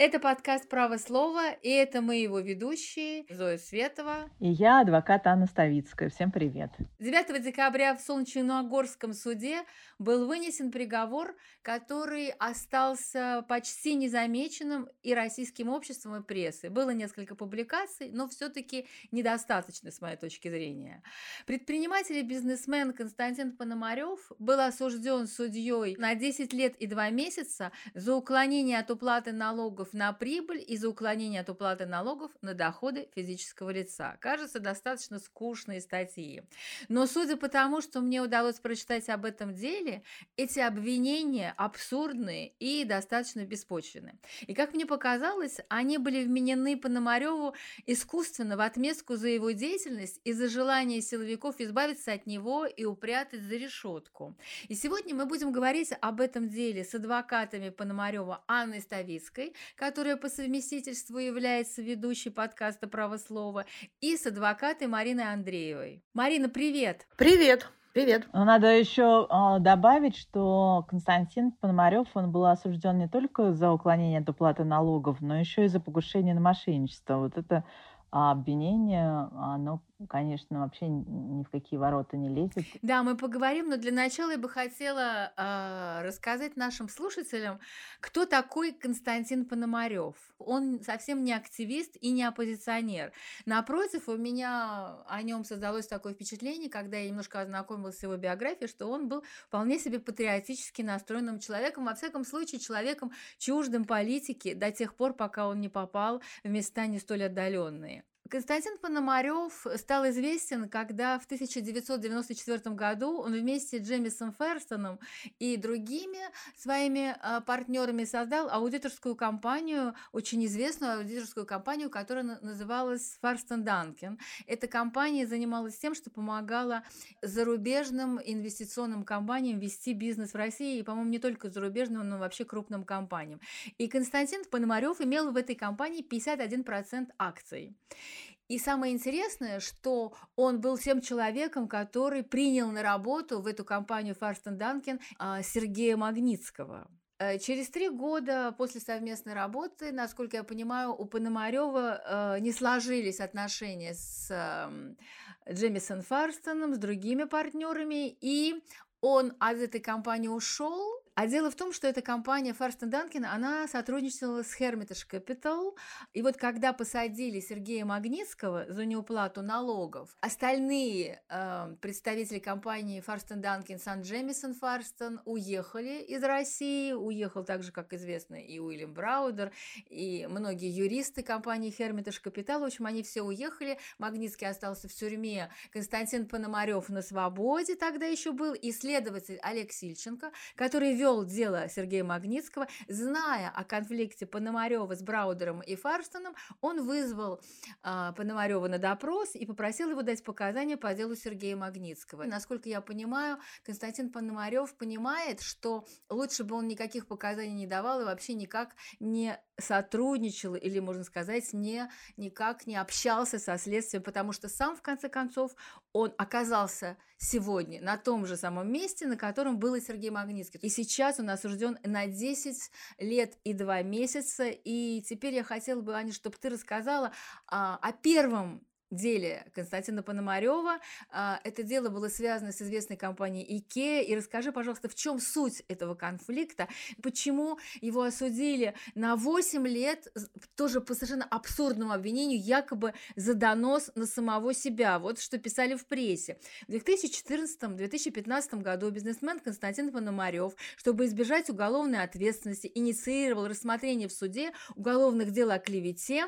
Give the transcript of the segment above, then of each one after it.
Это подкаст «Право слова», и это мы его ведущие Зоя Светова. И я, адвокат Анна Ставицкая. Всем привет. 9 декабря в Солнечно-Ногорском суде был вынесен приговор, который остался почти незамеченным и российским обществом, и прессой. Было несколько публикаций, но все-таки недостаточно, с моей точки зрения. Предприниматель и бизнесмен Константин Пономарев был осужден судьей на 10 лет и 2 месяца за уклонение от уплаты налогов налогов на прибыль из-за уклонения от уплаты налогов на доходы физического лица. Кажется, достаточно скучные статьи. Но судя по тому, что мне удалось прочитать об этом деле, эти обвинения абсурдные и достаточно беспочвенны. И как мне показалось, они были вменены Пономареву искусственно в отместку за его деятельность и за желание силовиков избавиться от него и упрятать за решетку. И сегодня мы будем говорить об этом деле с адвокатами Пономарева Анной Ставицкой, которая по совместительству является ведущей подкаста «Право слова», и с адвокатой Мариной Андреевой. Марина, привет! Привет! Привет. Но надо еще э, добавить, что Константин Пономарев, он был осужден не только за уклонение от уплаты налогов, но еще и за покушение на мошенничество. Вот это а обвинение, оно, конечно, вообще ни в какие ворота не лезет. Да, мы поговорим, но для начала я бы хотела э, рассказать нашим слушателям, кто такой Константин Пономарев. Он совсем не активист и не оппозиционер. Напротив, у меня о нем создалось такое впечатление, когда я немножко ознакомилась с его биографией, что он был вполне себе патриотически настроенным человеком, во всяком случае, человеком чуждым политики до тех пор, пока он не попал в места не столь отдаленные. Константин Пономарев стал известен, когда в 1994 году он вместе с Джемисом Ферстоном и другими своими а, партнерами создал аудиторскую компанию, очень известную аудиторскую компанию, которая называлась Фарстон Данкен. Эта компания занималась тем, что помогала зарубежным инвестиционным компаниям вести бизнес в России, и, по-моему, не только зарубежным, но вообще крупным компаниям. И Константин Пономарев имел в этой компании 51% акций. И самое интересное, что он был тем человеком, который принял на работу в эту компанию Фарстон Данкин а, Сергея Магнитского. Э, через три года после совместной работы, насколько я понимаю, у Пономарева э, не сложились отношения с э, Джемисон Фарстоном, с другими партнерами, и он от этой компании ушел, а дело в том, что эта компания Фарстон Данкин, она сотрудничала с Hermitage Capital. И вот когда посадили Сергея Магнитского за неуплату налогов, остальные э, представители компании Фарстон Данкин, Сан Джемисон Фарстон уехали из России. Уехал так же, как известно, и Уильям Браудер, и многие юристы компании Hermitage Capital. В общем, они все уехали. Магнитский остался в тюрьме. Константин Пономарев на свободе тогда еще был. И следователь Олег Сильченко, который вел вел дело Сергея Магнитского, зная о конфликте Пономарева с Браудером и Фарстоном, он вызвал э, Пономарева на допрос и попросил его дать показания по делу Сергея Магнитского. Насколько я понимаю, Константин Пономарев понимает, что лучше бы он никаких показаний не давал и вообще никак не сотрудничал или, можно сказать, не, никак не общался со следствием, потому что сам, в конце концов, он оказался сегодня на том же самом месте, на котором был и Сергей Магнитский. И сейчас он осужден на 10 лет и 2 месяца. И теперь я хотела бы, Аня, чтобы ты рассказала а, о первом деле Константина Пономарева. А, это дело было связано с известной компанией IKEA. И расскажи, пожалуйста, в чем суть этого конфликта, почему его осудили на 8 лет, тоже по совершенно абсурдному обвинению, якобы за донос на самого себя. Вот что писали в прессе. В 2014-2015 году бизнесмен Константин Пономарев, чтобы избежать уголовной ответственности, инициировал рассмотрение в суде уголовных дел о клевете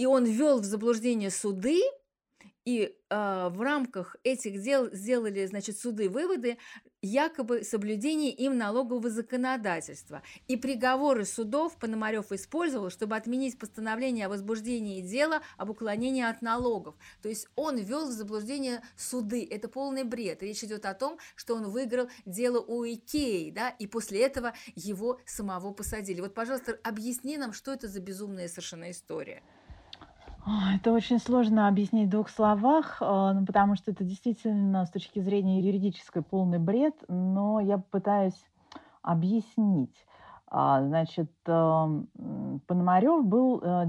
и он ввел в заблуждение суды, и э, в рамках этих дел сделали, значит, суды выводы якобы соблюдение им налогового законодательства. И приговоры судов Пономарев использовал, чтобы отменить постановление о возбуждении дела об уклонении от налогов. То есть он ввел в заблуждение суды. Это полный бред. Речь идет о том, что он выиграл дело у Икеи, да, и после этого его самого посадили. Вот, пожалуйста, объясни нам, что это за безумная совершенно история. Это очень сложно объяснить в двух словах, а, ну, потому что это действительно с точки зрения юридической полный бред, но я попытаюсь объяснить. А, значит, эм, Пономарев был э,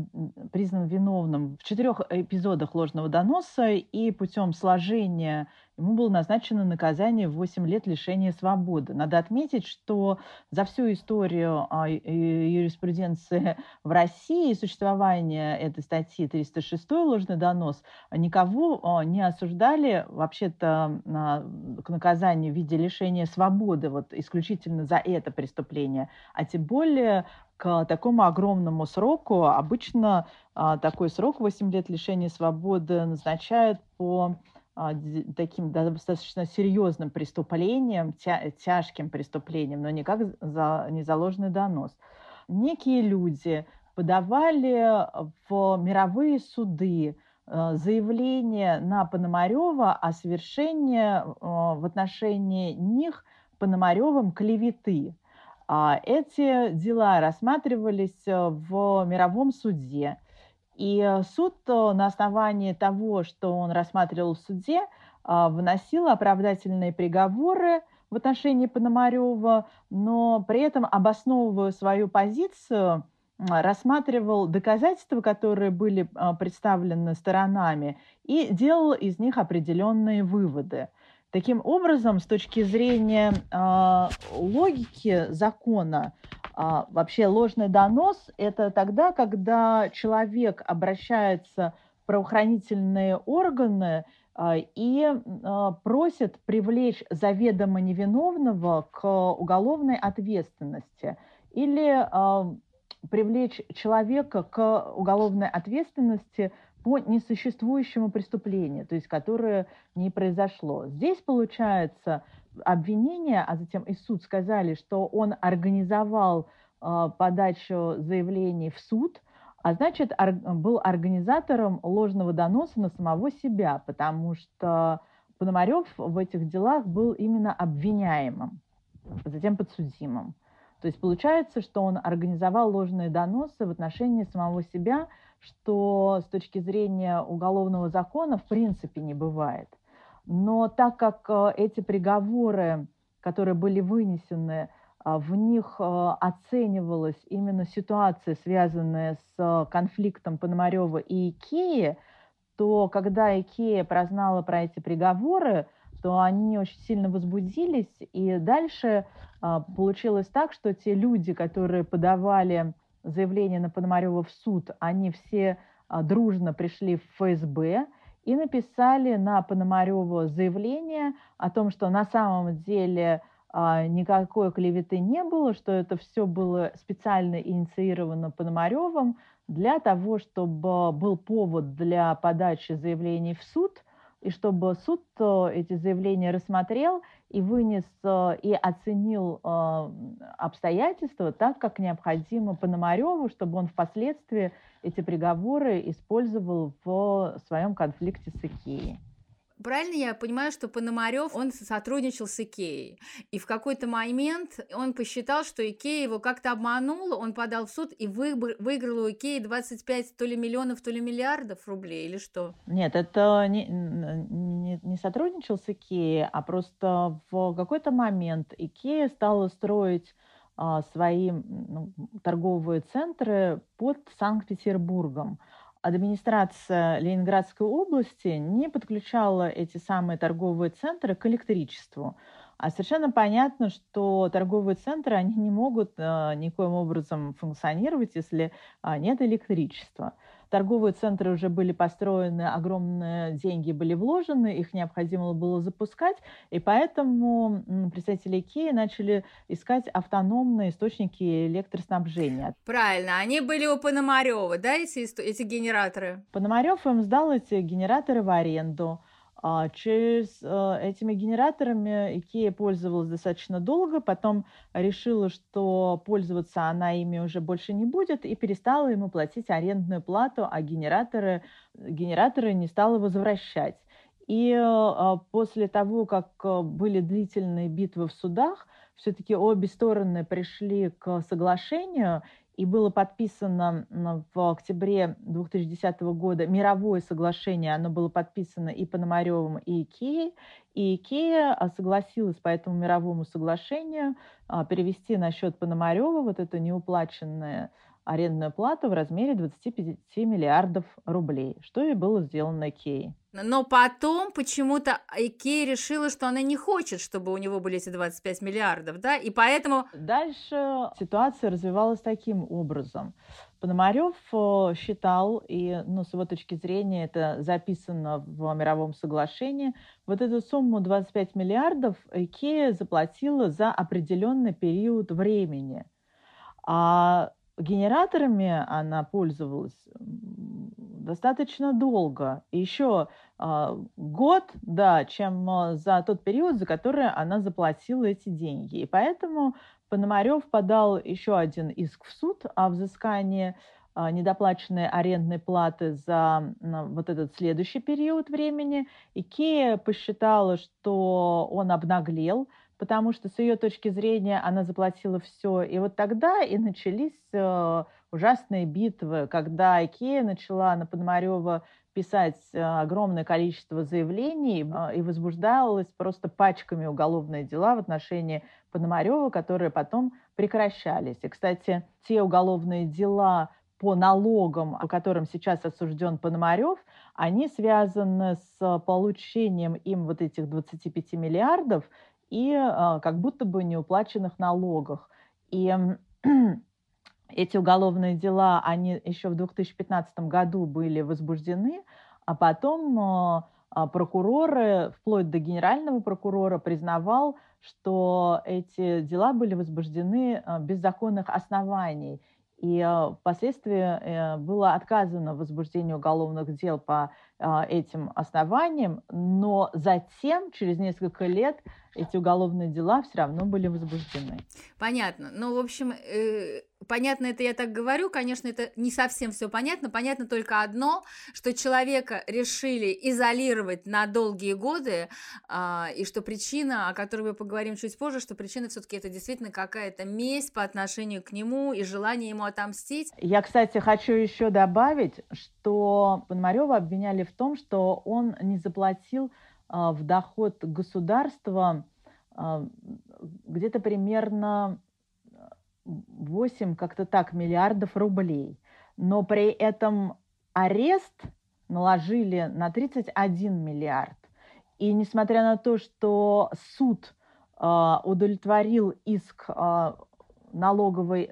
признан виновным в четырех эпизодах ложного доноса, и путем сложения ему было назначено наказание в 8 лет лишения свободы. Надо отметить, что за всю историю а, юриспруденции в России и существования этой статьи 306 «Ложный донос» никого а, не осуждали вообще-то к наказанию в виде лишения свободы вот исключительно за это преступление, а тем более к такому огромному сроку. Обычно а, такой срок 8 лет лишения свободы назначают по а, таким достаточно серьезным преступлением, тя, тяжким преступлением, но никак за, не донос. Некие люди подавали в мировые суды э, заявление на Пономарева о совершении э, в отношении них Пономаревым клеветы. А эти дела рассматривались в мировом суде. И э, суд э, на основании того, что он рассматривал в суде, а, выносил оправдательные приговоры в отношении Пономарева, но при этом, обосновывая свою позицию, рассматривал доказательства, которые были а, представлены сторонами, и делал из них определенные выводы. Таким образом, с точки зрения э, логики закона, а, вообще ложный донос – это тогда, когда человек обращается в правоохранительные органы а, и а, просит привлечь заведомо невиновного к уголовной ответственности или привлечь человека к уголовной ответственности по несуществующему преступлению, то есть которое не произошло. Здесь получается обвинение, а затем и суд сказали, что он организовал э, подачу заявлений в суд, а значит, был организатором ложного доноса на самого себя, потому что Пономарев в этих делах был именно обвиняемым, затем подсудимым. То есть получается, что он организовал ложные доносы в отношении самого себя, что с точки зрения уголовного закона в принципе не бывает. Но так как э, эти приговоры, которые были вынесены, э, в них э, оценивалась именно ситуация, связанная с конфликтом Пономарева и Икеи, то когда Икея прознала про эти приговоры, то они очень сильно возбудились, и дальше получилось так, что те люди, которые подавали заявление на Пономарева в суд, они все дружно пришли в ФСБ, и написали на Пономарева заявление о том, что на самом деле а, никакой клеветы не было, что это все было специально инициировано Пономаревым для того, чтобы был повод для подачи заявлений в суд, и чтобы суд э, эти заявления рассмотрел и вынес э, и оценил э, обстоятельства так, как необходимо Пономареву, чтобы он впоследствии эти приговоры использовал в своем конфликте с Икеей. Правильно я понимаю, что Пономарев, он сотрудничал с Икеей, и в какой-то момент он посчитал, что Икея его как-то обманула, он подал в суд и выиграл у Икеи 25 то ли миллионов, то ли миллиардов рублей, или что? Нет, это не, не, не сотрудничал с Икеей, а просто в какой-то момент Икея стала строить а, свои ну, торговые центры под Санкт-Петербургом. Администрация Ленинградской области не подключала эти самые торговые центры к электричеству. А совершенно понятно, что торговые центры они не могут э, никоим образом функционировать, если э, нет электричества торговые центры уже были построены, огромные деньги были вложены, их необходимо было запускать, и поэтому представители Икеи начали искать автономные источники электроснабжения. Правильно, они были у Пономарева, да, эти, эти генераторы? Пономарев им сдал эти генераторы в аренду. А, через э, этими генераторами Икея пользовалась достаточно долго, потом решила, что пользоваться она ими уже больше не будет, и перестала ему платить арендную плату, а генераторы, генераторы не стала возвращать. И э, после того, как э, были длительные битвы в судах, все-таки обе стороны пришли к соглашению, и было подписано в октябре 2010 года мировое соглашение, оно было подписано и Пономаревым, и Икеей, и Икея а, согласилась по этому мировому соглашению а, перевести на счет Пономарева вот эту неуплаченную арендную плату в размере 25 миллиардов рублей, что и было сделано Икеей. Но потом почему-то Икея решила, что она не хочет, чтобы у него были эти 25 миллиардов, да, и поэтому... Дальше ситуация развивалась таким образом. Пономарев э, считал, и ну, с его точки зрения это записано в мировом соглашении, вот эту сумму 25 миллиардов Икея заплатила за определенный период времени. А генераторами она пользовалась достаточно долго. Еще э, год, да, чем э, за тот период, за который она заплатила эти деньги. И поэтому Пономарев подал еще один иск в суд о взыскании э, недоплаченной арендной платы за вот этот следующий период времени. Икея посчитала, что он обнаглел, потому что с ее точки зрения она заплатила все. И вот тогда и начались э, ужасные битвы, когда Икея начала на Пономарева писать э, огромное количество заявлений э, и возбуждалась просто пачками уголовные дела в отношении Пономарева, которые потом прекращались. И, кстати, те уголовные дела по налогам, по которым сейчас осужден Пономарев, они связаны с получением им вот этих 25 миллиардов и э, как будто бы неуплаченных налогах. И эти уголовные дела, они еще в 2015 году были возбуждены, а потом э, а, прокуроры, вплоть до генерального прокурора, признавал, что эти дела были возбуждены э, без законных оснований. И э, впоследствии было отказано в возбуждении уголовных дел по этим основаниям, но затем, через несколько лет, эти уголовные дела все равно были возбуждены. Понятно. Ну, в общем, э, понятно это я так говорю, конечно, это не совсем все понятно. Понятно только одно, что человека решили изолировать на долгие годы, э, и что причина, о которой мы поговорим чуть позже, что причина все-таки это действительно какая-то месть по отношению к нему и желание ему отомстить. Я, кстати, хочу еще добавить, что Пономарева обвиняли в том, что он не заплатил в доход государства а, где-то примерно 8, как-то так, миллиардов рублей. Но при этом арест наложили на 31 миллиард. И несмотря на то, что суд удовлетворил иск налоговой,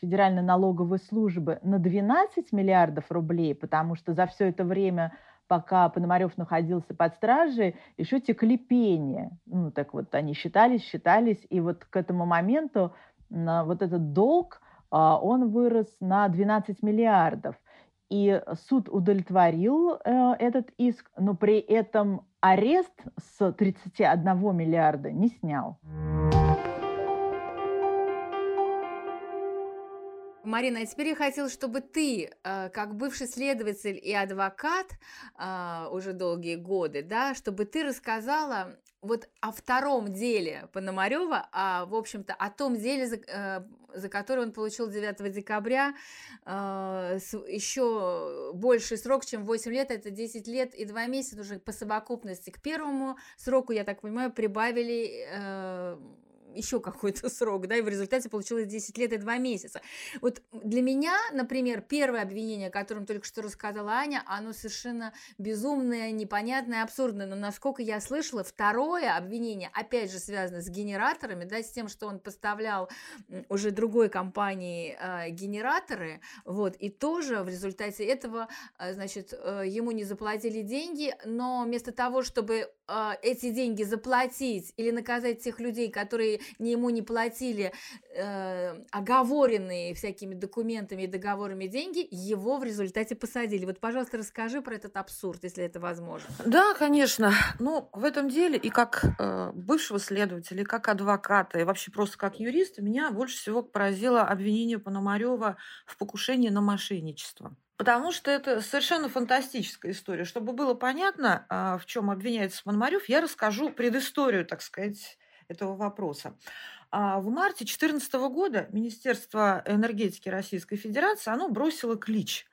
Федеральной налоговой службы на 12 миллиардов рублей, потому что за все это время пока Пономарев находился под стражей, еще текли пения. Ну, так вот, они считались, считались, и вот к этому моменту вот этот долг, а, он вырос на 12 миллиардов. И суд удовлетворил э, этот иск, но при этом арест с 31 миллиарда не снял. Марина, а теперь я хотела, чтобы ты, э, как бывший следователь и адвокат э, уже долгие годы, да, чтобы ты рассказала вот о втором деле Пономарева, а, в общем-то, о том деле, за, э, за которое он получил 9 декабря еще больший срок, чем 8 лет, это 10 лет и 2 месяца уже по совокупности. К первому сроку, я так понимаю, прибавили еще какой-то срок, да, и в результате получилось 10 лет и 2 месяца. Вот для меня, например, первое обвинение, о котором только что рассказала Аня, оно совершенно безумное, непонятное, абсурдное, но насколько я слышала, второе обвинение, опять же, связано с генераторами, да, с тем, что он поставлял уже другой компании э, генераторы, вот, и тоже в результате этого, э, значит, э, ему не заплатили деньги, но вместо того, чтобы э, эти деньги заплатить или наказать тех людей, которые ни ему не платили э, оговоренные всякими документами и договорами деньги, его в результате посадили. Вот, пожалуйста, расскажи про этот абсурд, если это возможно. Да, конечно. Ну, в этом деле и как э, бывшего следователя, и как адвоката, и вообще просто как юриста, меня больше всего поразило обвинение Пономарева в покушении на мошенничество. Потому что это совершенно фантастическая история. Чтобы было понятно, а, в чем обвиняется Пономарев, я расскажу предысторию, так сказать, этого вопроса. А в марте 2014 года Министерство энергетики Российской Федерации оно бросило клич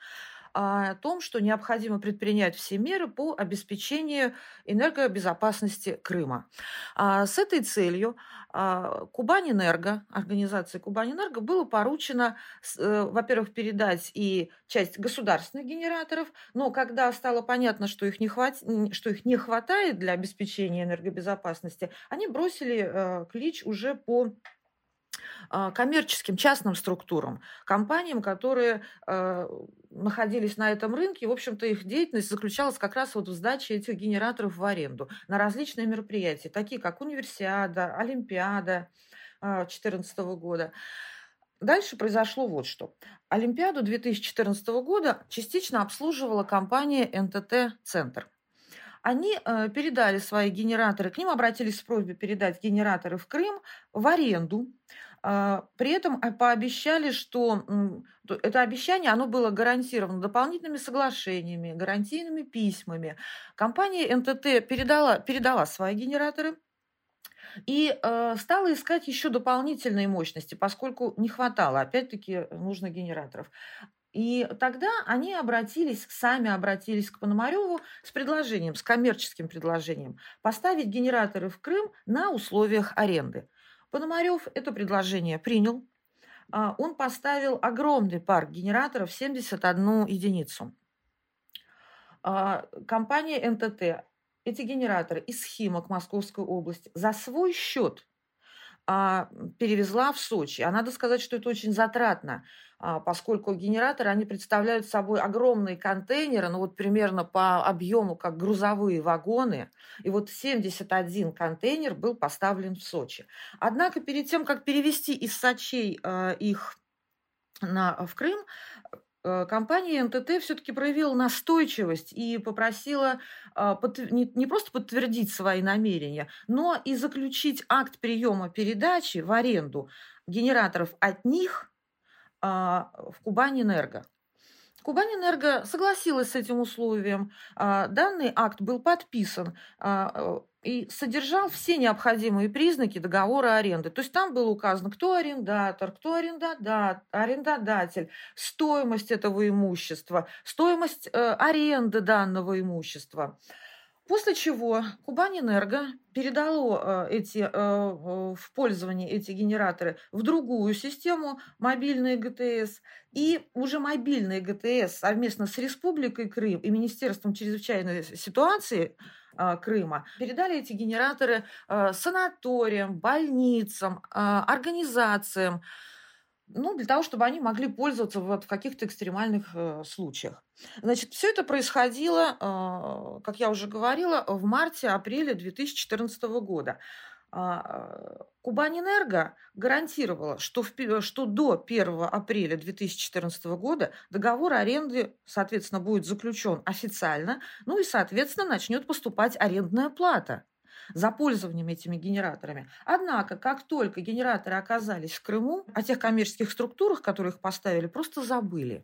о том, что необходимо предпринять все меры по обеспечению энергобезопасности Крыма. А с этой целью а, Кубань-Энерго, организации Кубань-Энерго, было поручено, э, во-первых, передать и часть государственных генераторов, но когда стало понятно, что их не, хват... что их не хватает для обеспечения энергобезопасности, они бросили э, клич уже по коммерческим частным структурам, компаниям, которые э, находились на этом рынке. В общем-то, их деятельность заключалась как раз вот в сдаче этих генераторов в аренду на различные мероприятия, такие как Универсиада, Олимпиада 2014 года. Дальше произошло вот что. Олимпиаду 2014 года частично обслуживала компания НТТ-Центр. Они э, передали свои генераторы, к ним обратились с просьбой передать генераторы в Крым в аренду а, при этом а, пообещали, что это обещание, оно было гарантировано дополнительными соглашениями, гарантийными письмами. Компания НТТ передала, передала свои генераторы, и э, стала искать еще дополнительные мощности, поскольку не хватало, опять-таки, нужных генераторов. И тогда они обратились, сами обратились к Пономареву с предложением, с коммерческим предложением, поставить генераторы в Крым на условиях аренды. Пономарев это предложение принял. А, он поставил огромный парк генераторов, 71 единицу. А, компания НТТ эти генераторы из Химок Московской области за свой счет перевезла в Сочи. А надо сказать, что это очень затратно, а, поскольку генераторы, они представляют собой огромные контейнеры, ну вот примерно по объему, как грузовые вагоны. И вот 71 контейнер был поставлен в Сочи. Однако перед тем, как перевести из Сочей а, их на, в Крым, Э, компания НТТ все-таки проявила настойчивость и попросила а, не просто подтвердить свои намерения, но и заключить акт приема передачи в аренду генераторов от них а, в Кубань-Энерго. Кубань-Энерго согласилась с этим условием. А, данный акт был подписан э, и содержал все необходимые признаки договора аренды. То есть там было указано, кто арендатор, кто арендодатель, стоимость этого имущества, стоимость э, аренды данного имущества. После чего Кубань-Энерго передало э, эти, э, в пользование эти генераторы в другую систему, мобильные ГТС. И уже мобильные ГТС совместно с Республикой Крым и Министерством чрезвычайной ситуации э, Крыма передали эти генераторы санаториям, больницам, организациям, ну, для того, чтобы они могли пользоваться вот в каких-то экстремальных э, случаях. Значит, все это происходило, э, как я уже говорила, в марте-апреле 2014 года. А, Кубань-Энерго гарантировала, что, в, что до 1 апреля 2014 года договор аренды, соответственно, будет заключен официально, ну и, соответственно, начнет поступать арендная плата за пользованием этими генераторами. Однако, как только генераторы оказались в Крыму, о тех коммерческих структурах, которые их поставили, просто забыли.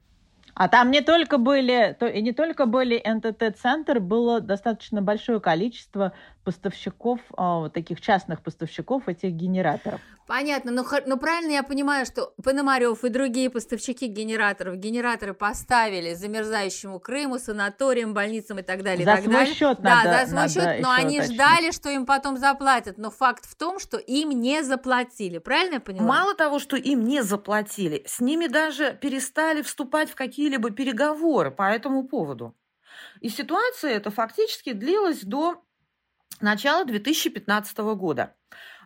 А там не только были, то, и не только были НТТ-центр, было достаточно большое количество поставщиков, а, таких частных поставщиков этих генераторов. Понятно, но, но правильно я понимаю, что Пономарев и другие поставщики генераторов генераторы поставили замерзающему Крыму, санаториям, больницам и так далее. За так свой далее. счет Да, надо, за свой счет, но они уточнить. ждали, что им потом заплатят. Но факт в том, что им не заплатили. Правильно я поняла? Мало того, что им не заплатили, с ними даже перестали вступать в какие-либо переговоры по этому поводу. И ситуация эта фактически длилась до начала 2015 года.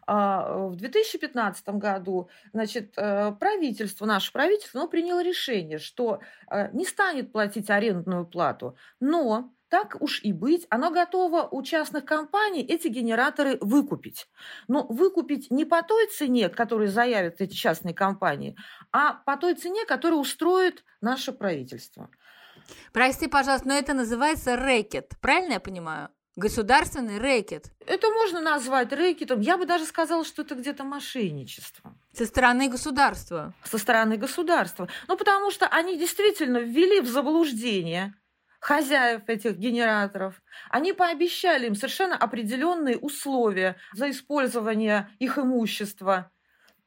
А, в 2015 году значит, э, правительство, наше правительство, оно приняло решение, что э, не станет платить арендную плату, но так уж и быть, оно готово у частных компаний эти генераторы выкупить. Но выкупить не по той цене, которую заявят эти частные компании, а по той цене, которую устроит наше правительство. Прости, пожалуйста, но это называется рэкет, правильно я понимаю? Государственный рэкет. Это можно назвать рэкетом. Я бы даже сказала, что это где-то мошенничество. Со стороны государства. Со стороны государства. Ну, потому что они действительно ввели в заблуждение хозяев этих генераторов. Они пообещали им совершенно определенные условия за использование их имущества.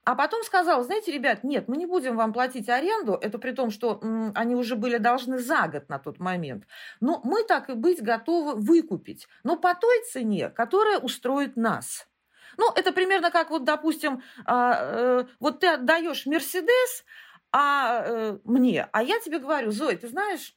А потом сказал, знаете, ребят, нет, мы не будем вам платить аренду, это при том, что м, они уже были должны за год на тот момент, но мы так и быть готовы выкупить, но по той цене, которая устроит нас. Ну, это примерно как вот, допустим, а, э, вот ты отдаешь Мерседес а, э, мне, а я тебе говорю, Зой, ты знаешь,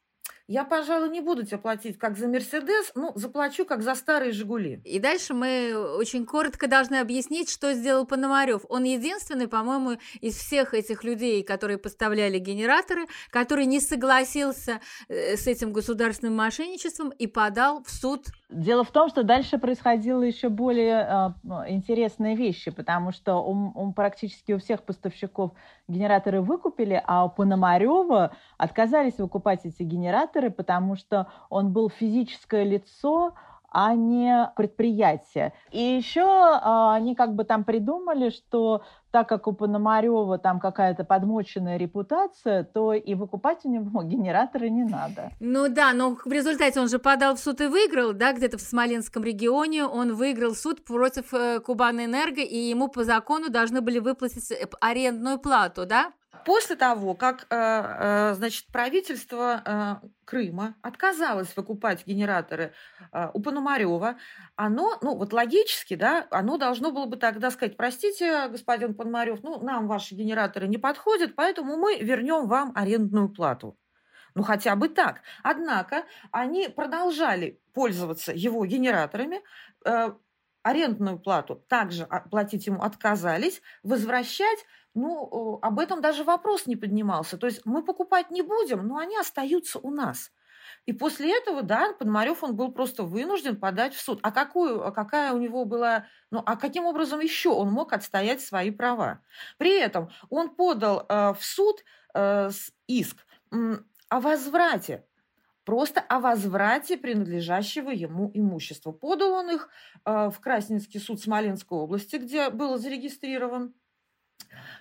я, пожалуй, не буду тебе платить как за Мерседес, ну, заплачу как за старые Жигули. И дальше мы очень коротко должны объяснить, что сделал Пономарев. Он единственный, по-моему, из всех этих людей, которые поставляли генераторы, который не согласился э, с этим государственным мошенничеством и подал в суд Дело в том, что дальше происходило еще более э, интересные вещи, потому что он, он практически у всех поставщиков генераторы выкупили, а у Пономарева отказались выкупать эти генераторы, потому что он был физическое лицо, а не предприятие. И еще а, они как бы там придумали, что так как у Пономарева там какая-то подмоченная репутация, то и выкупать у него генераторы не надо. Ну да, но в результате он же подал в суд и выиграл, да, где-то в Смоленском регионе он выиграл суд против э, Кубанэнерго, и ему по закону должны были выплатить э, арендную плату, да? После того, как э, э, значит, правительство э, Крыма отказалось выкупать генераторы у Пономарева, оно, ну вот логически, да, оно должно было бы тогда сказать, простите, господин Пономарев, ну нам ваши генераторы не подходят, поэтому мы вернем вам арендную плату. Ну, хотя бы так. Однако они продолжали пользоваться его генераторами, арендную плату также платить ему отказались, возвращать ну, об этом даже вопрос не поднимался. То есть мы покупать не будем, но они остаются у нас. И после этого, да, Пономарев, он был просто вынужден подать в суд. А, какую, а какая у него была, ну, а каким образом еще он мог отстоять свои права? При этом он подал э, в суд э, иск э, о возврате просто о возврате принадлежащего ему имущества. Подал он их э, в Красненский суд Смоленской области, где был зарегистрирован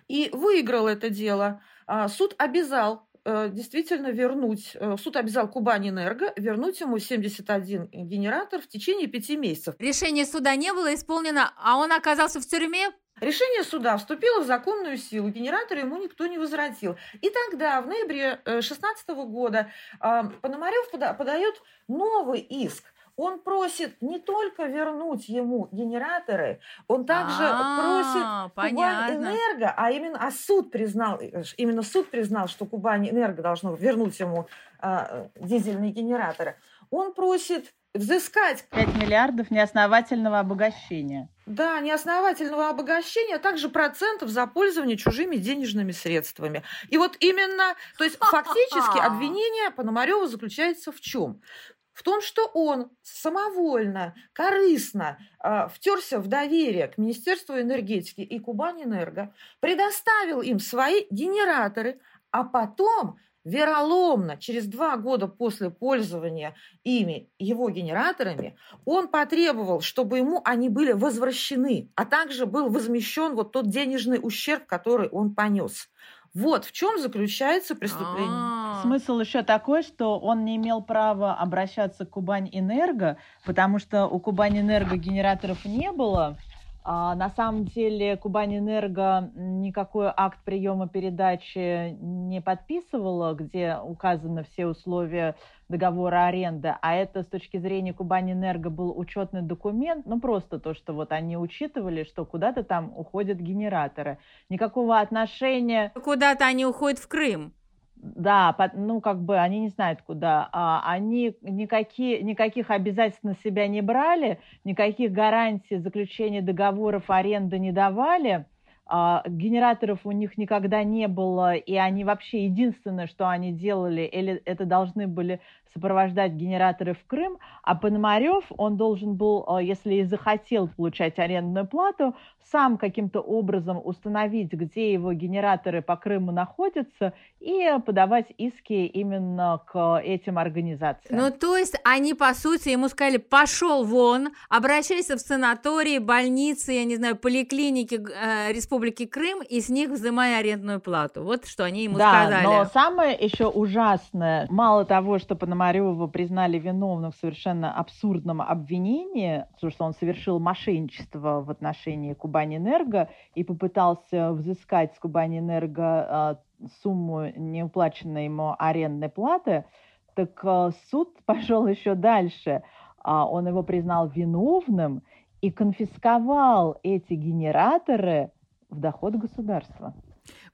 и выиграл это дело. А, суд обязал э, действительно вернуть, э, суд обязал Кубань Энерго вернуть ему 71 генератор в течение пяти месяцев. Решение суда не было исполнено, а он оказался в тюрьме? Решение суда вступило в законную силу, генератор ему никто не возвратил. И тогда, в ноябре 2016 э, года, а, Пономарев подает новый иск он просит не только вернуть ему генераторы, он также А, просит Кубань Энерго, а именно а суд признал, э, именно суд признал, что Кубань Энерго должно вернуть ему а, дизельные генераторы. Он просит взыскать 5 миллиардов неосновательного обогащения. Да, неосновательного обогащения, а также процентов за пользование чужими денежными средствами. И вот именно, то есть фактически обвинение Пономарева заключается в чем? в том, что он самовольно, корыстно э, втерся в доверие к Министерству энергетики и Кубань-Энерго, предоставил им свои генераторы, а потом вероломно, через два года после пользования ими, его генераторами, он потребовал, чтобы ему они были возвращены, а также был возмещен вот тот денежный ущерб, который он понес. Вот в чем заключается преступление. А. Смысл еще такой, что он не имел права обращаться к Кубань Энерго, потому что у Кубань Энерго генераторов не было, на самом деле Кубань-Энерго никакой акт приема передачи не подписывала, где указаны все условия договора аренды, а это с точки зрения Кубань-Энерго был учетный документ, ну просто то, что вот они учитывали, что куда-то там уходят генераторы. Никакого отношения... Куда-то они уходят в Крым. Да, ну как бы они не знают куда. А, они никакие, никаких обязательств на себя не брали, никаких гарантий заключения договоров аренды не давали. А, генераторов у них никогда не было, и они вообще единственное, что они делали, или это должны были сопровождать генераторы в Крым, а Пономарев, он должен был, а, если и захотел получать арендную плату, сам каким-то образом установить, где его генераторы по Крыму находятся, и подавать иски именно к этим организациям. Ну, то есть они, по сути, ему сказали, пошел вон, обращайся в санатории, больницы, я не знаю, поликлиники э, Республики Крым, и с них взимай арендную плату. Вот что они ему да, сказали. но самое еще ужасное, мало того, что Пономарев Пономарева признали виновным в совершенно абсурдном обвинении, потому что он совершил мошенничество в отношении Кубани-Энерго и попытался взыскать с Кубани-Энерго а, сумму неуплаченной ему арендной платы, так а, суд пошел еще дальше. А, он его признал виновным и конфисковал эти генераторы в доход государства.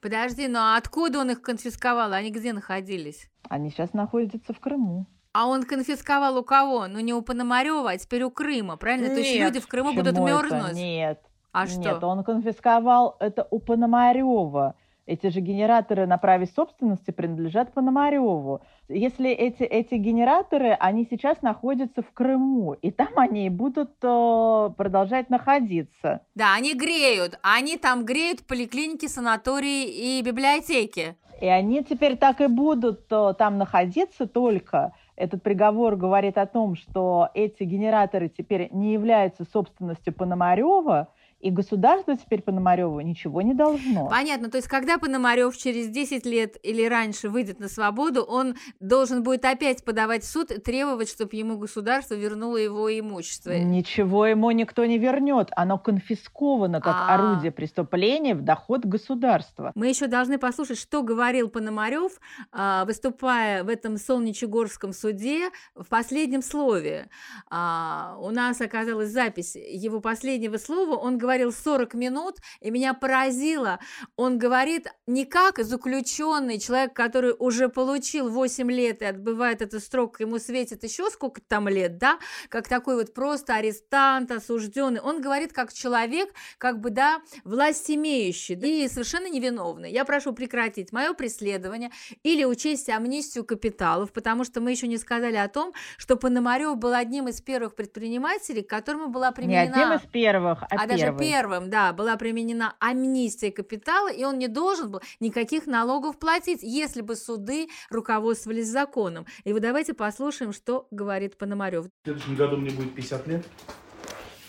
Подожди, но откуда он их конфисковал? Они где находились? Они сейчас находятся в Крыму. А он конфисковал у кого? Ну, не у Пономарева, а теперь у Крыма, правильно? Нет. То есть люди в Крыму будут мерзнуть? Нет. А что? Нет, он конфисковал это у Пономарева. Эти же генераторы на праве собственности принадлежат Пономареву. Если эти, эти генераторы, они сейчас находятся в Крыму, и там они и будут э, продолжать находиться. Да, они греют. Они там греют поликлиники, санатории и библиотеки. И они теперь так и будут э, там находиться только. Этот приговор говорит о том, что эти генераторы теперь не являются собственностью Пономарева, и государство теперь Пономареву ничего не должно. Понятно, то есть когда Пономарев через 10 лет или раньше выйдет на свободу, он должен будет опять подавать в суд и требовать, чтобы ему государство вернуло его имущество. Ничего ему никто не вернет. Оно конфисковано как А. орудие преступления в доход государства. Мы еще должны послушать, что говорил Пономарев, а, выступая в этом Солнечегорском суде в последнем слове. А, У нас оказалась запись его последнего слова. Он говорил 40 минут, и меня поразило. Он говорит не как заключенный, человек, который уже получил 8 лет и отбывает этот срок, ему светит еще сколько там лет, да, как такой вот просто арестант, осужденный. Он говорит как человек, как бы, да, власть имеющий и совершенно невиновный. Я прошу прекратить мое преследование или учесть амнистию капиталов, потому что мы еще не сказали о том, что Пономарев был одним из первых предпринимателей, к которому была Не применена... одним из первых, а, А даже первый. Первым, да, была применена амнистия капитала, и он не должен был никаких налогов платить, если бы суды руководствовались законом. И вот давайте послушаем, что говорит Пономарев. В следующем году мне будет 50 лет.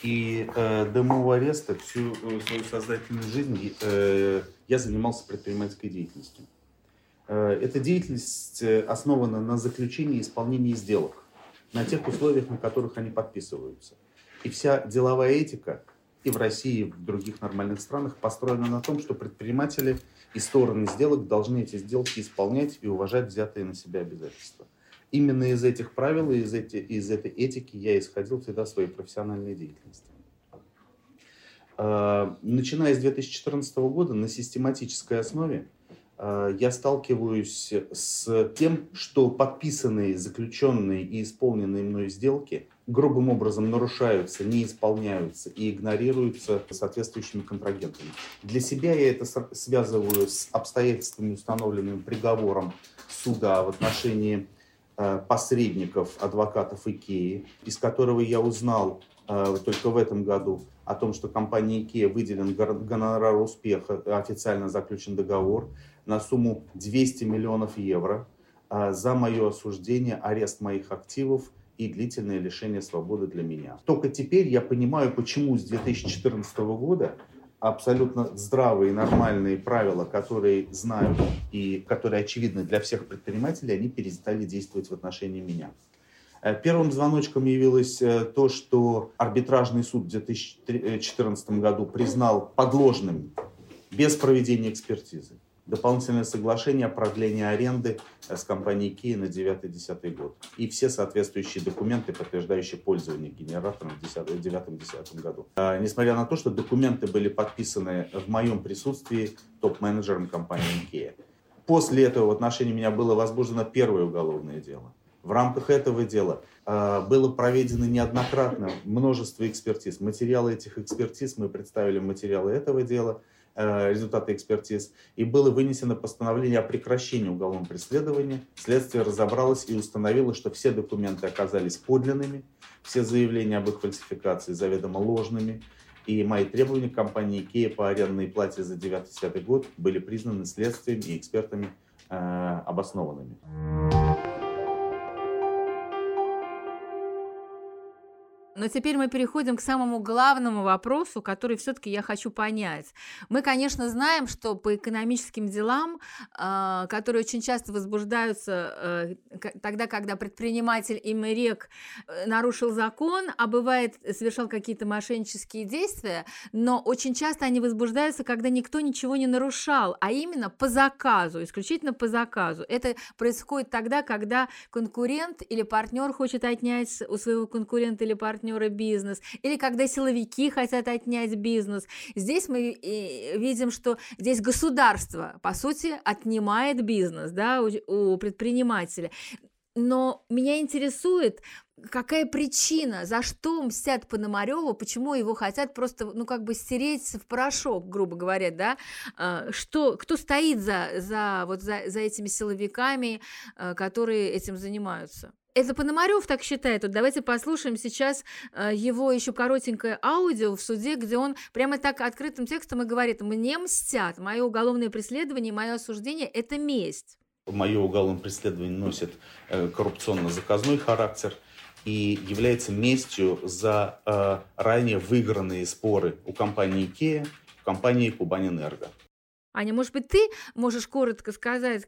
И э, до моего ареста всю э, свою сознательную жизнь э, я занимался предпринимательской деятельностью. Э, эта деятельность э, основана на заключении и исполнении сделок, на тех условиях, на которых они подписываются. И вся деловая этика и в России, и в других нормальных странах построена на том, что предприниматели и стороны сделок должны эти сделки исполнять и уважать взятые на себя обязательства. Именно из этих правил и из, эти, из этой этики я исходил всегда в своей профессиональной деятельности. Э, Начиная с 2014 года на систематической основе э, я сталкиваюсь с тем, что подписанные, заключенные и исполненные мной сделки грубым образом нарушаются, не исполняются и игнорируются соответствующими контрагентами. Для себя я это связываю с обстоятельствами, установленными приговором суда в отношении э, посредников, адвокатов Икеи, из которого я узнал э, только в этом году о том, что компания Икея выделен гонорар успеха, официально заключен договор на сумму 200 миллионов евро э, за мое осуждение, арест моих активов и длительное лишение свободы для меня. Только теперь я понимаю, почему с 2014 года абсолютно здравые, нормальные правила, которые знают и которые очевидны для всех предпринимателей, они перестали действовать в отношении меня. Э, Первым звоночком явилось э, то, что арбитражный суд в 2014 году признал подложным, без проведения экспертизы, дополнительное соглашение о продлении аренды э, с компанией Kia на 9-10 год. И все соответствующие документы, подтверждающие пользование генератором в 9-10 году. А, Несмотря на то, что документы были подписаны в моем присутствии топ-менеджером компании Kia. После этого в отношении меня было возбуждено первое уголовное дело. В рамках этого дела э, было проведено неоднократно множество экспертиз. Материалы этих экспертиз мы представили материалы этого дела, результаты экспертиз, и было вынесено постановление о прекращении уголовного преследования. Следствие разобралось и установило, что все документы оказались подлинными, все заявления об их фальсификации заведомо ложными, и мои требования к компании Ikea по арендной плате за 9-10 год были признаны следствием и экспертами э, обоснованными. Но теперь мы переходим к самому главному вопросу, который все-таки я хочу понять. Мы, конечно, знаем, что по экономическим делам, э, которые очень часто возбуждаются э, тогда, когда предприниматель Имерек э, нарушил закон, а бывает совершал какие-то мошеннические действия, но очень часто они возбуждаются, когда никто ничего не нарушал, а именно по заказу, исключительно по заказу. Это происходит тогда, когда конкурент или партнер хочет отнять у своего конкурента или партнера бизнес, или когда силовики хотят отнять бизнес. Здесь мы э, видим, что здесь государство, по сути, отнимает бизнес да, у, у предпринимателя. Но меня интересует, какая причина, за что мстят Пономареву, почему его хотят просто, ну, как бы стереть в порошок, грубо говоря, да, а, что, кто стоит за, за, вот за, за этими силовиками, а, которые этим занимаются. Это Пономарев так считает. Вот давайте послушаем сейчас а, его еще коротенькое аудио в суде, где он прямо так открытым текстом и говорит, мне мстят, мое уголовное преследование, мое осуждение – это месть. Мое уголовное преследование носит э, коррупционно-заказной характер – и является местью за э, ранее выигранные споры у компании IKEA, у компании Кубанэнерго. Аня, может быть, ты можешь коротко сказать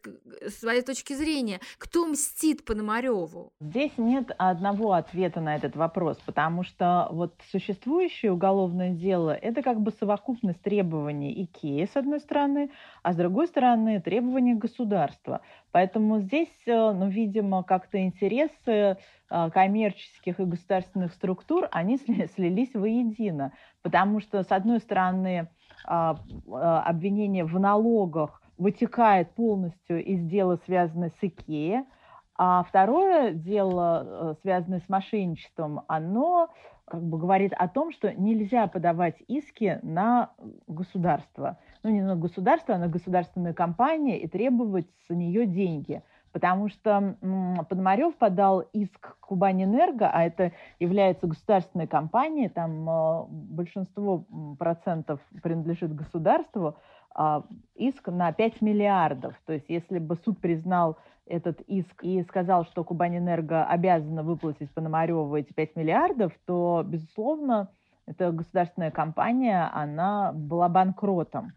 своей точки зрения, кто мстит Пономареву? Здесь нет одного ответа на этот вопрос, потому что вот существующее уголовное дело – это как бы совокупность требований ИКЕ, с одной стороны, а с другой стороны требования государства. Поэтому здесь, э, ну, видимо, как-то интересы э, коммерческих и государственных структур, они слились воедино. Потому что, с одной стороны, обвинение в налогах вытекает полностью из дела, связанного с Икеей, а второе дело, э, связанное с мошенничеством, оно как бы говорит о том, что нельзя подавать иски на государство. Ну, не на государство, а на государственную компанию и требовать с нее деньги потому что Пономарев подал иск Кубанэнерго, а это является государственной компанией, там э, большинство процентов принадлежит государству, а, иск на 5 миллиардов. То есть если бы суд признал этот иск и сказал, что Кубанэнерго обязана выплатить Пономареву эти 5 миллиардов, то, безусловно, эта государственная компания, она была банкротом.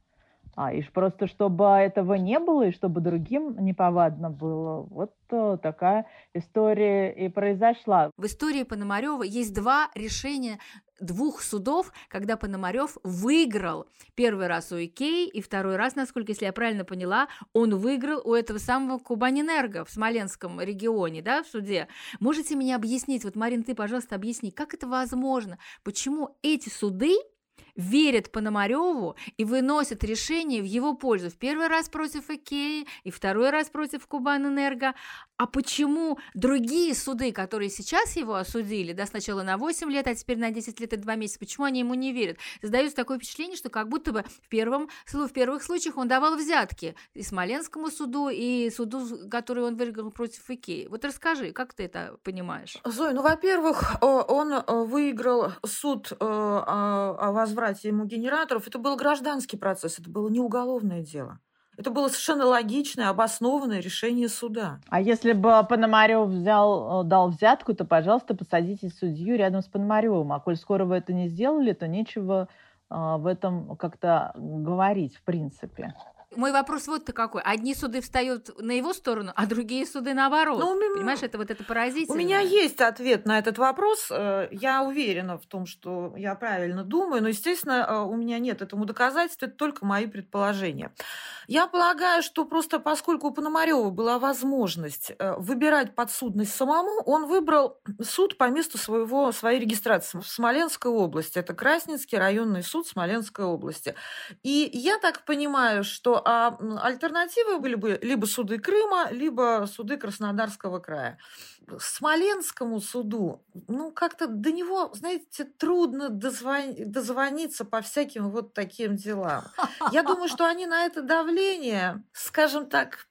А, и просто чтобы этого не было, и чтобы другим неповадно было. Вот э, такая история и произошла. В истории Пономарева есть два решения двух судов, когда Пономарев выиграл первый раз у Икеи, и второй раз, насколько, если я правильно поняла, он выиграл у этого самого Кубанинерго в Смоленском регионе, да, в суде. Можете мне объяснить, вот, Марин, ты, пожалуйста, объясни, как это возможно, почему эти суды верят Пономареву и выносят решение в его пользу. В первый раз против Икеи и второй раз против Кубанэнерго. А почему другие суды, которые сейчас его осудили, да, сначала на 8 лет, а теперь на 10 лет и 2 месяца, почему они ему не верят? Создается такое впечатление, что как будто бы в, первом, в первых случаях он давал взятки и Смоленскому суду, и суду, который он выиграл против Икеи. Вот расскажи, как ты это понимаешь? Зой, ну, во-первых, он выиграл суд о возврате возврате ему генераторов, это был гражданский процесс, это было не уголовное дело. Это было совершенно логичное, обоснованное решение суда. А если бы Пономарев взял, э, дал взятку, то, пожалуйста, посадите судью рядом с Пономаревым. А коль скоро вы это не сделали, то нечего э, в этом как-то говорить, в принципе. Мой вопрос вот-то какой. Одни суды встают на его сторону, а другие суды наоборот. Ну, Понимаешь, это вот это поразительно. У меня есть ответ на этот вопрос. Э, я уверена в том, что я правильно думаю, но, естественно, э, у меня нет этому доказательств, это только мои предположения. Я полагаю, что просто поскольку у Пономарева была возможность э, выбирать подсудность самому, он выбрал суд по месту своего, своей регистрации в Смоленской области. Это Красненский районный суд Смоленской области. И я так понимаю, что а альтернативы были бы либо суды Крыма, либо суды Краснодарского края. Смоленскому суду, ну, как-то до него, знаете, трудно дозвон... дозвониться по всяким вот таким делам. Я думаю, что они на это давление, скажем так,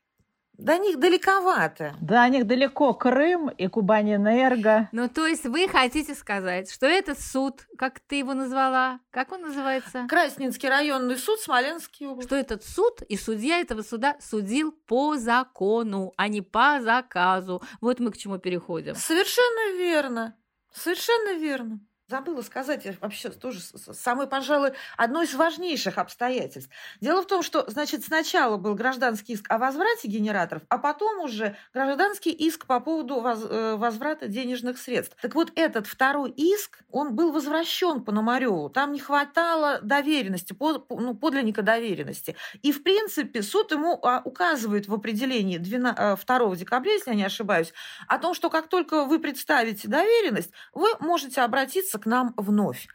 до них далековато. До них далеко Крым и Кубань-Энерго. Ну, то есть вы хотите сказать, что этот суд, как ты его назвала, как он называется? Красненский районный суд Смоленский область. Что этот суд и судья этого суда судил по закону, а не по заказу. Вот мы к чему переходим. Совершенно верно. Совершенно верно. Забыла сказать вообще тоже самое, пожалуй, одно из важнейших обстоятельств. Дело в том, что, значит, сначала был гражданский иск о возврате генераторов, а потом уже гражданский иск по поводу э, возврата денежных средств. Так вот, этот второй иск, он был возвращен Пономареву. Там не хватало доверенности, ну, подлинника доверенности. И, в принципе, суд ему а, указывает в определении 2 э, декабря, если я не ошибаюсь, о том, что как только вы представите доверенность, вы можете обратиться к нам вновь.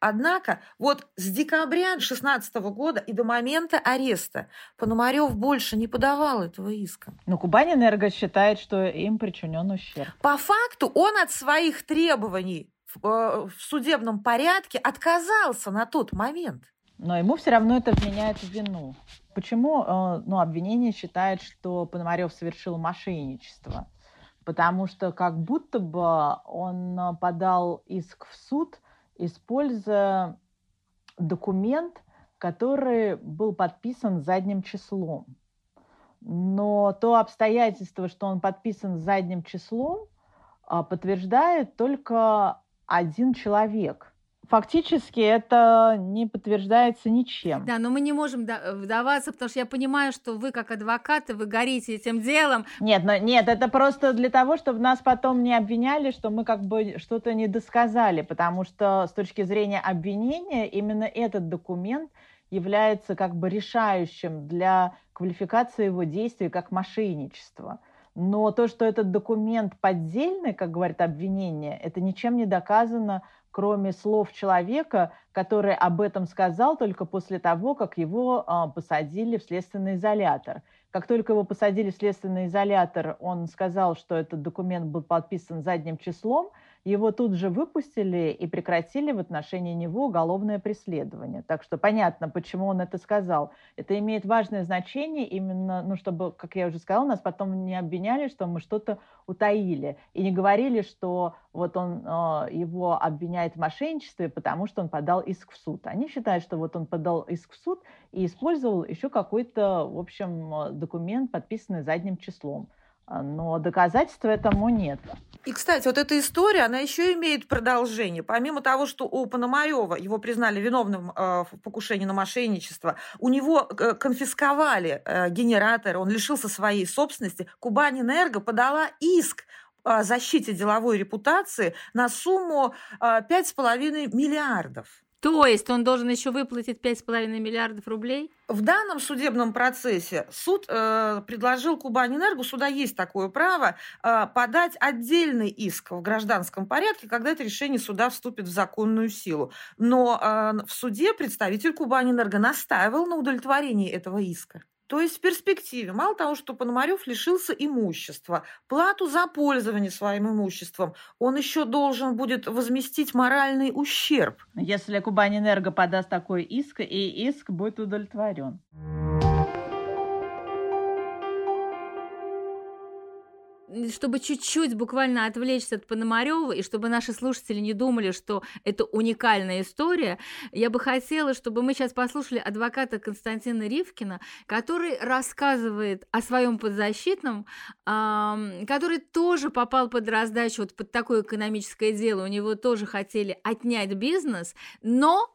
Однако вот с декабря 2016 года и до момента ареста Пономарев больше не подавал этого иска. Но Кубанинэнерго считает, что им причинен ущерб. По факту он от своих требований в, э, судебном порядке отказался на тот момент. Но ему все равно это вменяет в вину. Почему э, ну, обвинение считает, что Пономарев совершил мошенничество? Потому что как будто бы он э, подал иск в суд – используя документ, который был подписан задним числом. Но то обстоятельство, что он подписан задним числом, а, подтверждает только один человек – фактически это не подтверждается ничем. Да, но мы не можем вдаваться, потому что я понимаю, что вы как адвокаты, вы горите этим делом. Нет, но, нет, это просто для того, чтобы нас потом не обвиняли, что мы как бы что-то не досказали, потому что с точки зрения обвинения именно этот документ является как бы решающим для квалификации его действий как мошенничество. Но то, что этот документ поддельный, как говорит обвинение, это ничем не доказано кроме слов человека, который об этом сказал только после того, как его а, посадили в следственный изолятор. Как только его посадили в следственный изолятор, он сказал, что этот документ был подписан задним числом – его тут же выпустили и прекратили в отношении него уголовное преследование. Так что понятно, почему он это сказал. Это имеет важное значение именно, ну, чтобы, как я уже сказала, нас потом не обвиняли, что мы что-то утаили. И не говорили, что вот он э, его обвиняет в мошенничестве, потому что он подал иск в суд. Они считают, что вот он подал иск в суд и использовал еще какой-то, в общем, документ, подписанный задним числом. А, но доказательства этому нет. И, кстати, вот эта история, она еще имеет продолжение. Помимо того, что у Пономарева его признали виновным э, в покушении на мошенничество, у него э, конфисковали э, генератор, он лишился своей собственности. Кубань-Энерго подала иск защите деловой репутации на сумму 5,5 миллиардов. То есть он должен еще выплатить 5,5 миллиардов рублей? В данном судебном процессе суд э, предложил Кубанинэнерго, суда есть такое право, э, подать отдельный иск в гражданском порядке, когда это решение суда вступит в законную силу. Но э, в суде представитель Кубанинэнерго настаивал на удовлетворении этого иска. То есть в перспективе, мало того, что Пономарев лишился имущества, плату за пользование своим имуществом, он еще должен будет возместить моральный ущерб. Если Кубань-Энерго подаст такой иск, и иск будет удовлетворен. Чтобы чуть-чуть буквально отвлечься от Пономарева, и чтобы наши слушатели не думали, что это уникальная история, я бы хотела, чтобы мы сейчас послушали адвоката Константина Ривкина, который рассказывает о своем подзащитном, который тоже попал под раздачу, вот под такое экономическое дело, у него тоже хотели отнять бизнес, но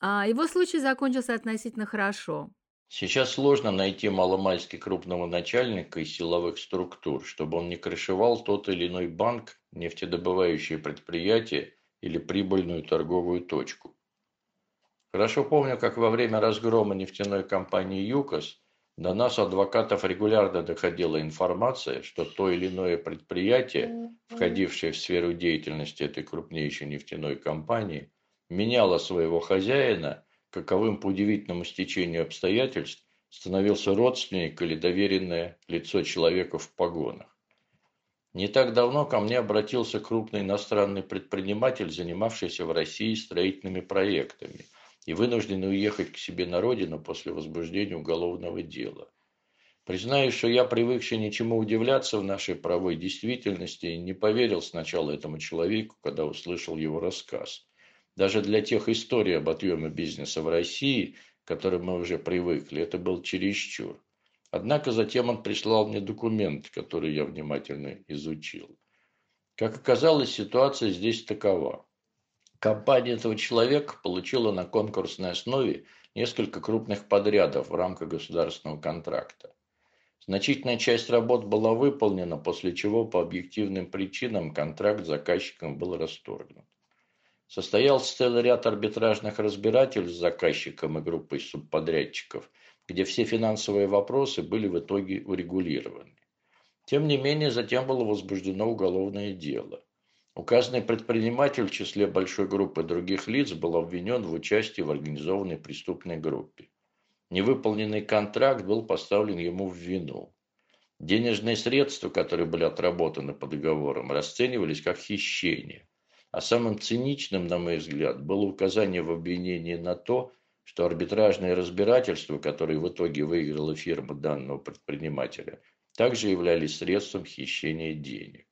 а, его случай закончился относительно хорошо. Сейчас сложно найти маломальски крупного начальника из силовых структур, чтобы он не крышевал тот или иной банк, нефтедобывающее предприятие или прибыльную торговую точку. Хорошо помню, как во время разгрома нефтяной компании «ЮКОС» до нас, адвокатов, регулярно доходила информация, что то или иное предприятие, входившее в сферу деятельности этой крупнейшей нефтяной компании, меняло своего хозяина – каковым по удивительному стечению обстоятельств становился родственник или доверенное лицо человека в погонах. Не так давно ко мне обратился крупный иностранный предприниматель, занимавшийся в России строительными проектами и вынужденный уехать к себе на родину после возбуждения уголовного дела. Признаюсь, что я, привыкший ничему удивляться в нашей правой действительности, не поверил сначала этому человеку, когда услышал его рассказ. Даже для тех историй об отъеме бизнеса в России, к которым мы уже привыкли, это был чересчур. Однако затем он прислал мне документ, который я внимательно изучил. Как оказалось, ситуация здесь такова. Компания этого человека получила на конкурсной основе несколько крупных подрядов в рамках государственного контракта. Значительная часть работ была выполнена, после чего по объективным причинам контракт с заказчиком был расторгнут. Состоялся целый ряд арбитражных разбирательств с заказчиком и группой субподрядчиков, где все финансовые вопросы были в итоге урегулированы. Тем не менее, затем было возбуждено уголовное дело. Указанный предприниматель в числе большой группы других лиц был обвинен в участии в организованной преступной группе. Невыполненный контракт был поставлен ему в вину. Денежные средства, которые были отработаны по договорам, расценивались как хищение. А самым циничным, на мой взгляд, было указание в обвинении на то, что арбитражные разбирательства, которые в итоге выиграла фирма данного предпринимателя, также являлись средством хищения денег.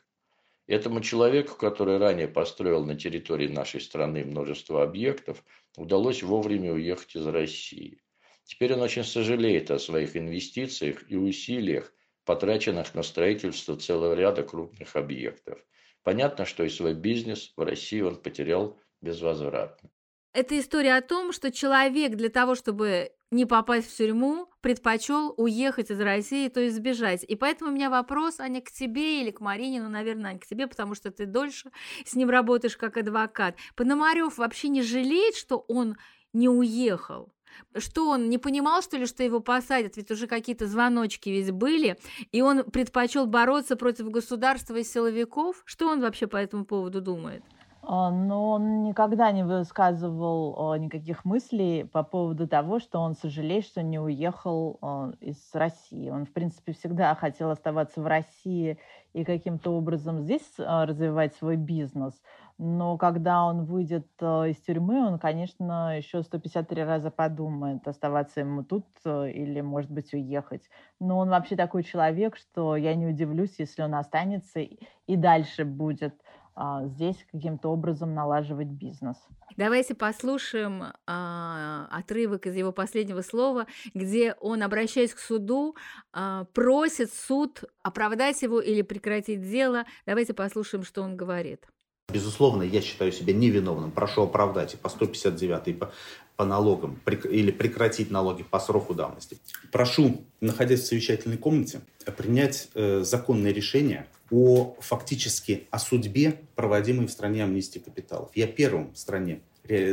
Этому человеку, который ранее построил на территории нашей страны множество объектов, удалось вовремя уехать из России. Теперь он очень сожалеет о своих инвестициях и усилиях, потраченных на строительство целого ряда крупных объектов. Понятно, что и свой бизнес в России он потерял безвозвратно. Это история о том, что человек для того, чтобы не попасть в тюрьму, предпочел уехать из России, то есть сбежать. И поэтому у меня вопрос, Аня, к тебе или к Марине, ну, наверное, Аня, к тебе, потому что ты дольше с ним работаешь как адвокат. Пономарев вообще не жалеет, что он не уехал? Что он не понимал, что ли, что его посадят? Ведь уже какие-то звоночки ведь были, и он предпочел бороться против государства и силовиков. Что он вообще по этому поводу думает? А, но он никогда не высказывал а, никаких мыслей по поводу того, что он сожалеет, что не уехал а, из России. Он, в принципе, всегда хотел оставаться в России и каким-то образом здесь развивать свой бизнес. Но когда он выйдет из тюрьмы, он, конечно, еще 153 раза подумает, оставаться ему тут или, может быть, уехать. Но он вообще такой человек, что я не удивлюсь, если он останется и дальше будет здесь каким-то образом налаживать бизнес. Давайте послушаем а, отрывок из его последнего слова, где он, обращаясь к суду, а, просит суд оправдать его или прекратить дело. Давайте послушаем, что он говорит. Безусловно, я считаю себя невиновным. Прошу оправдать и по 159 и по, по налогам или прекратить налоги по сроку давности. Прошу, находясь в совещательной комнате, принять э, законное решение о фактически о судьбе, проводимой в стране амнистии капиталов. Я первым в стране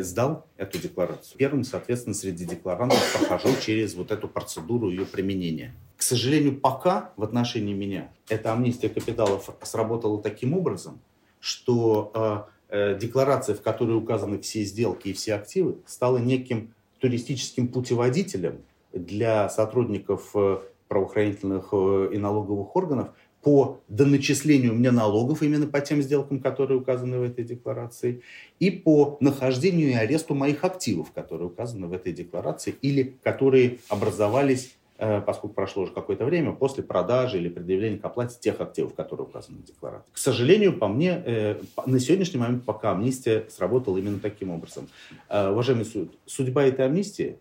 сдал эту декларацию. Первым, соответственно, среди декларантов прохожу через вот эту процедуру ее применения. К сожалению, пока в отношении меня эта амнистия капиталов сработала таким образом, что э, декларация, в которой указаны все сделки и все активы, стала неким туристическим путеводителем для сотрудников э, правоохранительных э, и налоговых органов по доначислению мне налогов именно по тем сделкам, которые указаны в этой декларации, и по нахождению и аресту моих активов, которые указаны в этой декларации, или которые образовались, э, поскольку прошло уже какое-то время, после продажи или предъявления к оплате тех активов, которые указаны в декларации. К сожалению, по мне, э, на сегодняшний момент пока амнистия сработала именно таким образом. Э, уважаемый суд, судьба этой амнистии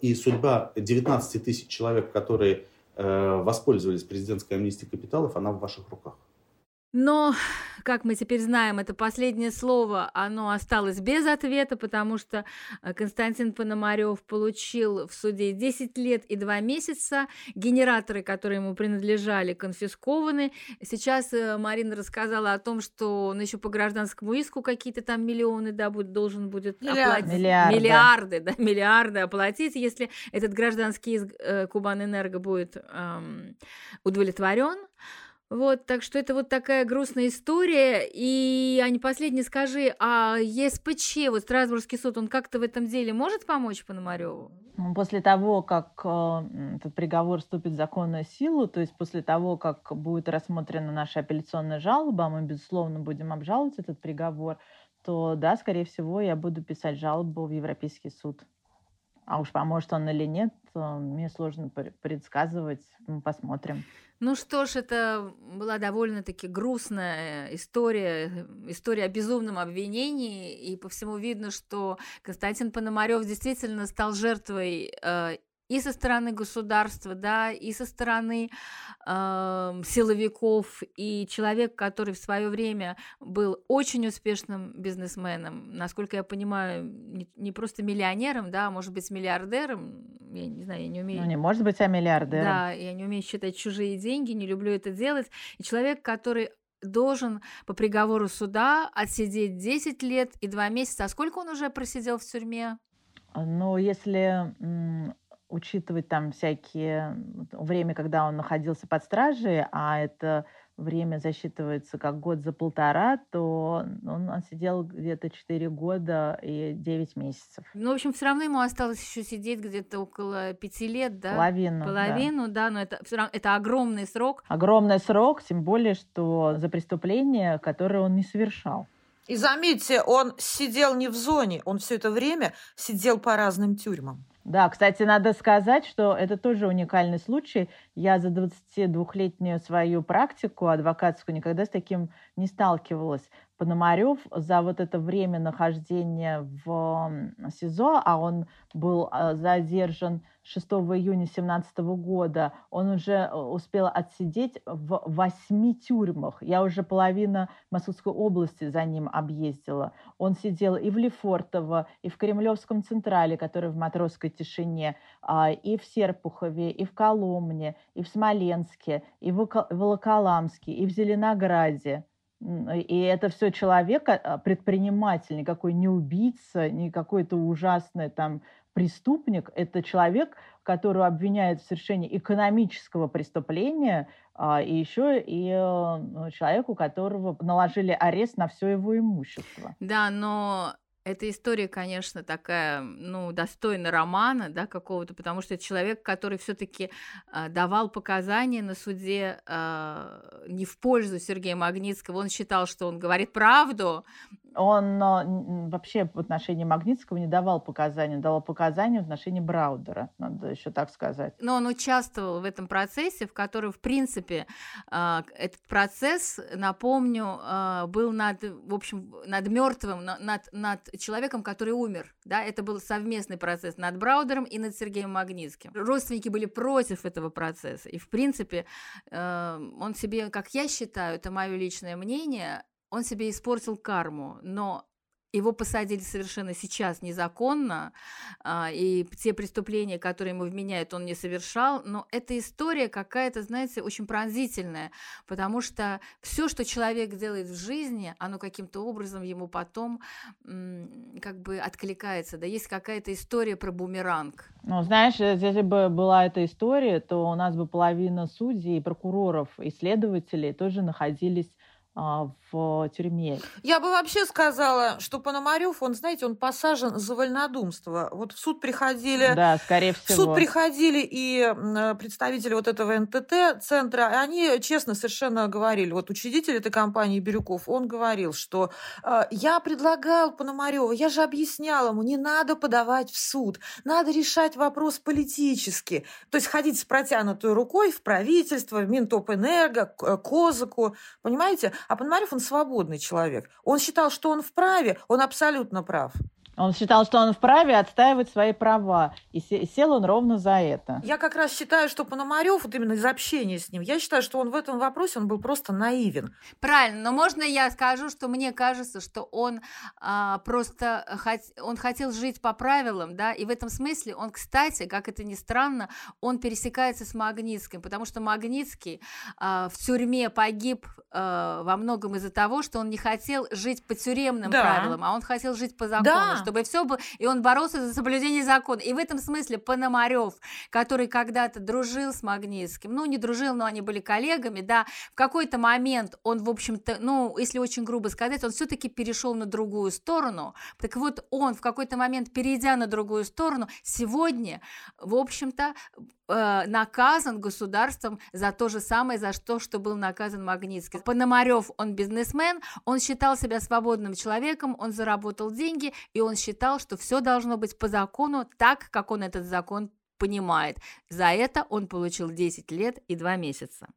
и судьба 19 тысяч человек, которые Э, воспользовались президентской амнистией капиталов, она в ваших руках. Но, как мы теперь знаем, это последнее слово, оно осталось без ответа, потому что э, Константин Пономарев получил в суде 10 лет и 2 месяца. Генераторы, которые ему принадлежали, конфискованы. Сейчас э, Марина рассказала о том, что он еще по гражданскому иску какие-то там миллионы да, будет, должен будет оплатить. Миллиарды. Миллиарды, да, миллиарды оплатить, если этот гражданский иск э, Кубанэнерго будет эм, удовлетворен. Вот, так что это вот такая грустная история. И, Аня, последний скажи, а ЕСПЧ, вот Страсбургский суд, он как-то в этом деле может помочь Пономареву? Ну, после того, как э, этот приговор вступит в законную силу, то есть после того, как будет рассмотрена наша апелляционная жалоба, а мы, безусловно, будем обжаловать этот приговор, то, да, скорее всего, я буду писать жалобу в Европейский суд. А уж поможет он или нет, мне сложно предсказывать. Мы посмотрим. Ну что ж, это была довольно-таки грустная история, история о безумном обвинении, и по всему видно, что Константин Пономарев действительно стал жертвой э, и со стороны государства, да, и со стороны э, силовиков, и человек, который в свое время был очень успешным бизнесменом, насколько я понимаю, не, не просто миллионером, да, а может быть миллиардером, я не знаю, я не умею. Ну не может быть, а миллиардером. Да, я не умею считать чужие деньги, не люблю это делать. И человек, который должен по приговору суда отсидеть 10 лет и 2 месяца. А сколько он уже просидел в тюрьме? Ну, если учитывать там всякие время, когда он находился под стражей, а это время засчитывается как год за полтора, то он, он сидел где-то 4 года и 9 месяцев. Ну, в общем, все равно ему осталось еще сидеть где-то около 5 лет, да? Половину. Половину, да, да но это, все равно, это огромный срок. Огромный срок, тем более, что за преступление, которое он не совершал. И заметьте, он сидел не в зоне, он все это время сидел по разным тюрьмам. Да, кстати, надо сказать, что это тоже уникальный случай. Я за 22-летнюю свою практику адвокатскую никогда с таким не сталкивалась. Пономарев за вот это время нахождения в СИЗО, а он был а, задержан 6 июня 2017 года, он уже э, успел отсидеть в восьми тюрьмах. Я уже половина Московской области за ним объездила. Он сидел и в Лефортово, и в Кремлевском Централе, который в Матросской тишине, а, и в Серпухове, и в Коломне, и в Смоленске, и в Волоколамске, и в Зеленограде. И это все человек, а, предприниматель, никакой не убийца, не какой-то ужасный там преступник. Это человек, которого обвиняют в совершении экономического преступления, а, и еще и э, человеку, которого наложили арест на все его имущество. Да, но эта история, конечно, такая, ну, достойна романа, да, какого-то, потому что это человек, который все-таки э, давал показания на суде э, не в пользу Сергея Магнитского. Он считал, что он говорит правду, он вообще в отношении Магнитского не давал показания, давал показания в отношении Браудера, надо еще так сказать. Но он участвовал в этом процессе, в котором, в принципе, а, этот процесс, напомню, а, был над, в общем, над мертвым, над, над человеком, который умер. Да? Это был совместный процесс над Браудером и над Сергеем Магнитским. Родственники были против этого процесса. И, в принципе, а, он себе, как я считаю, это мое личное мнение, он себе испортил карму, но его посадили совершенно сейчас незаконно, а, и те преступления, которые ему вменяют, он не совершал, но эта история какая-то, знаете, очень пронзительная, потому что все, что человек делает в жизни, оно каким-то образом ему потом как бы откликается, да, есть какая-то история про бумеранг. Ну, знаешь, если бы была эта история, то у нас бы половина судей, прокуроров и следователей тоже находились в тюрьме. Я бы вообще сказала, что Пономарев, он, знаете, он посажен за вольнодумство. Вот в суд приходили... Да, скорее всего. В суд приходили и представители вот этого НТТ центра, они честно совершенно говорили, вот учредитель этой компании Бирюков, он говорил, что э, я предлагал Пономареву, я же объяснял ему, не надо подавать в суд, надо решать вопрос политически. То есть ходить с протянутой рукой в правительство, в Минтопэнерго, к Козаку, понимаете? А Пономарев, он свободный человек. Он считал, что он вправе, он абсолютно прав. Он считал, что он вправе отстаивать свои права, и сел он ровно за это. Я как раз считаю, что Пономарев, вот именно из общения с ним, я считаю, что он в этом вопросе он был просто наивен. Правильно, но можно я скажу, что мне кажется, что он а, просто хот... он хотел жить по правилам, да, и в этом смысле он, кстати, как это ни странно, он пересекается с Магнитским, потому что Магнитский а, в тюрьме погиб а, во многом из-за того, что он не хотел жить по тюремным да. правилам, а он хотел жить по закону. Да чтобы все было... И он боролся за соблюдение закона. И в этом смысле Пономарев, который когда-то дружил с Магнитским, ну, не дружил, но они были коллегами, да, в какой-то момент он, в общем-то, ну, если очень грубо сказать, он все-таки перешел на другую сторону. Так вот, он в какой-то момент, перейдя на другую сторону, сегодня, в общем-то, э, наказан государством за то же самое, за то, что был наказан Магнитский. Пономарев, он бизнесмен, он считал себя свободным человеком, он заработал деньги, и он считал, что все должно быть по закону так, как он этот закон понимает. За это он получил 10 лет и 2 месяца.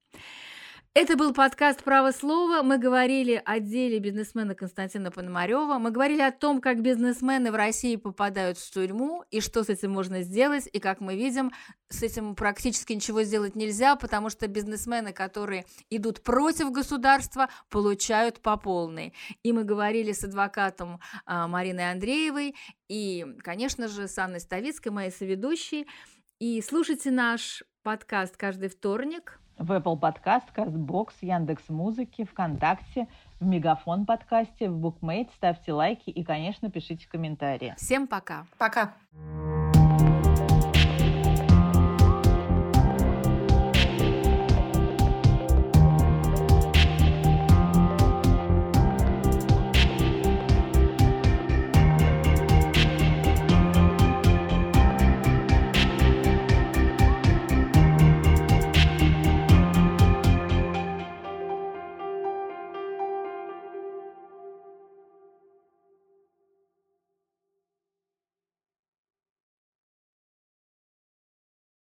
Это был подкаст «Право слова». Мы говорили о деле бизнесмена Константина Пономарева. Мы говорили о том, как бизнесмены в России попадают в тюрьму и что с этим можно сделать. И как мы видим, с этим практически ничего сделать нельзя, потому что бизнесмены, которые идут против государства, получают по полной. И мы говорили с адвокатом а, Мариной Андреевой и, конечно же, с Анной Ставицкой, моей соведущей. И слушайте наш подкаст каждый вторник – в Apple Podcast, CastBox, Яндекс Музыки, ВКонтакте, в Мегафон подкасте, в Букмейт. Ставьте лайки и, конечно, пишите комментарии. Всем пока. Пока.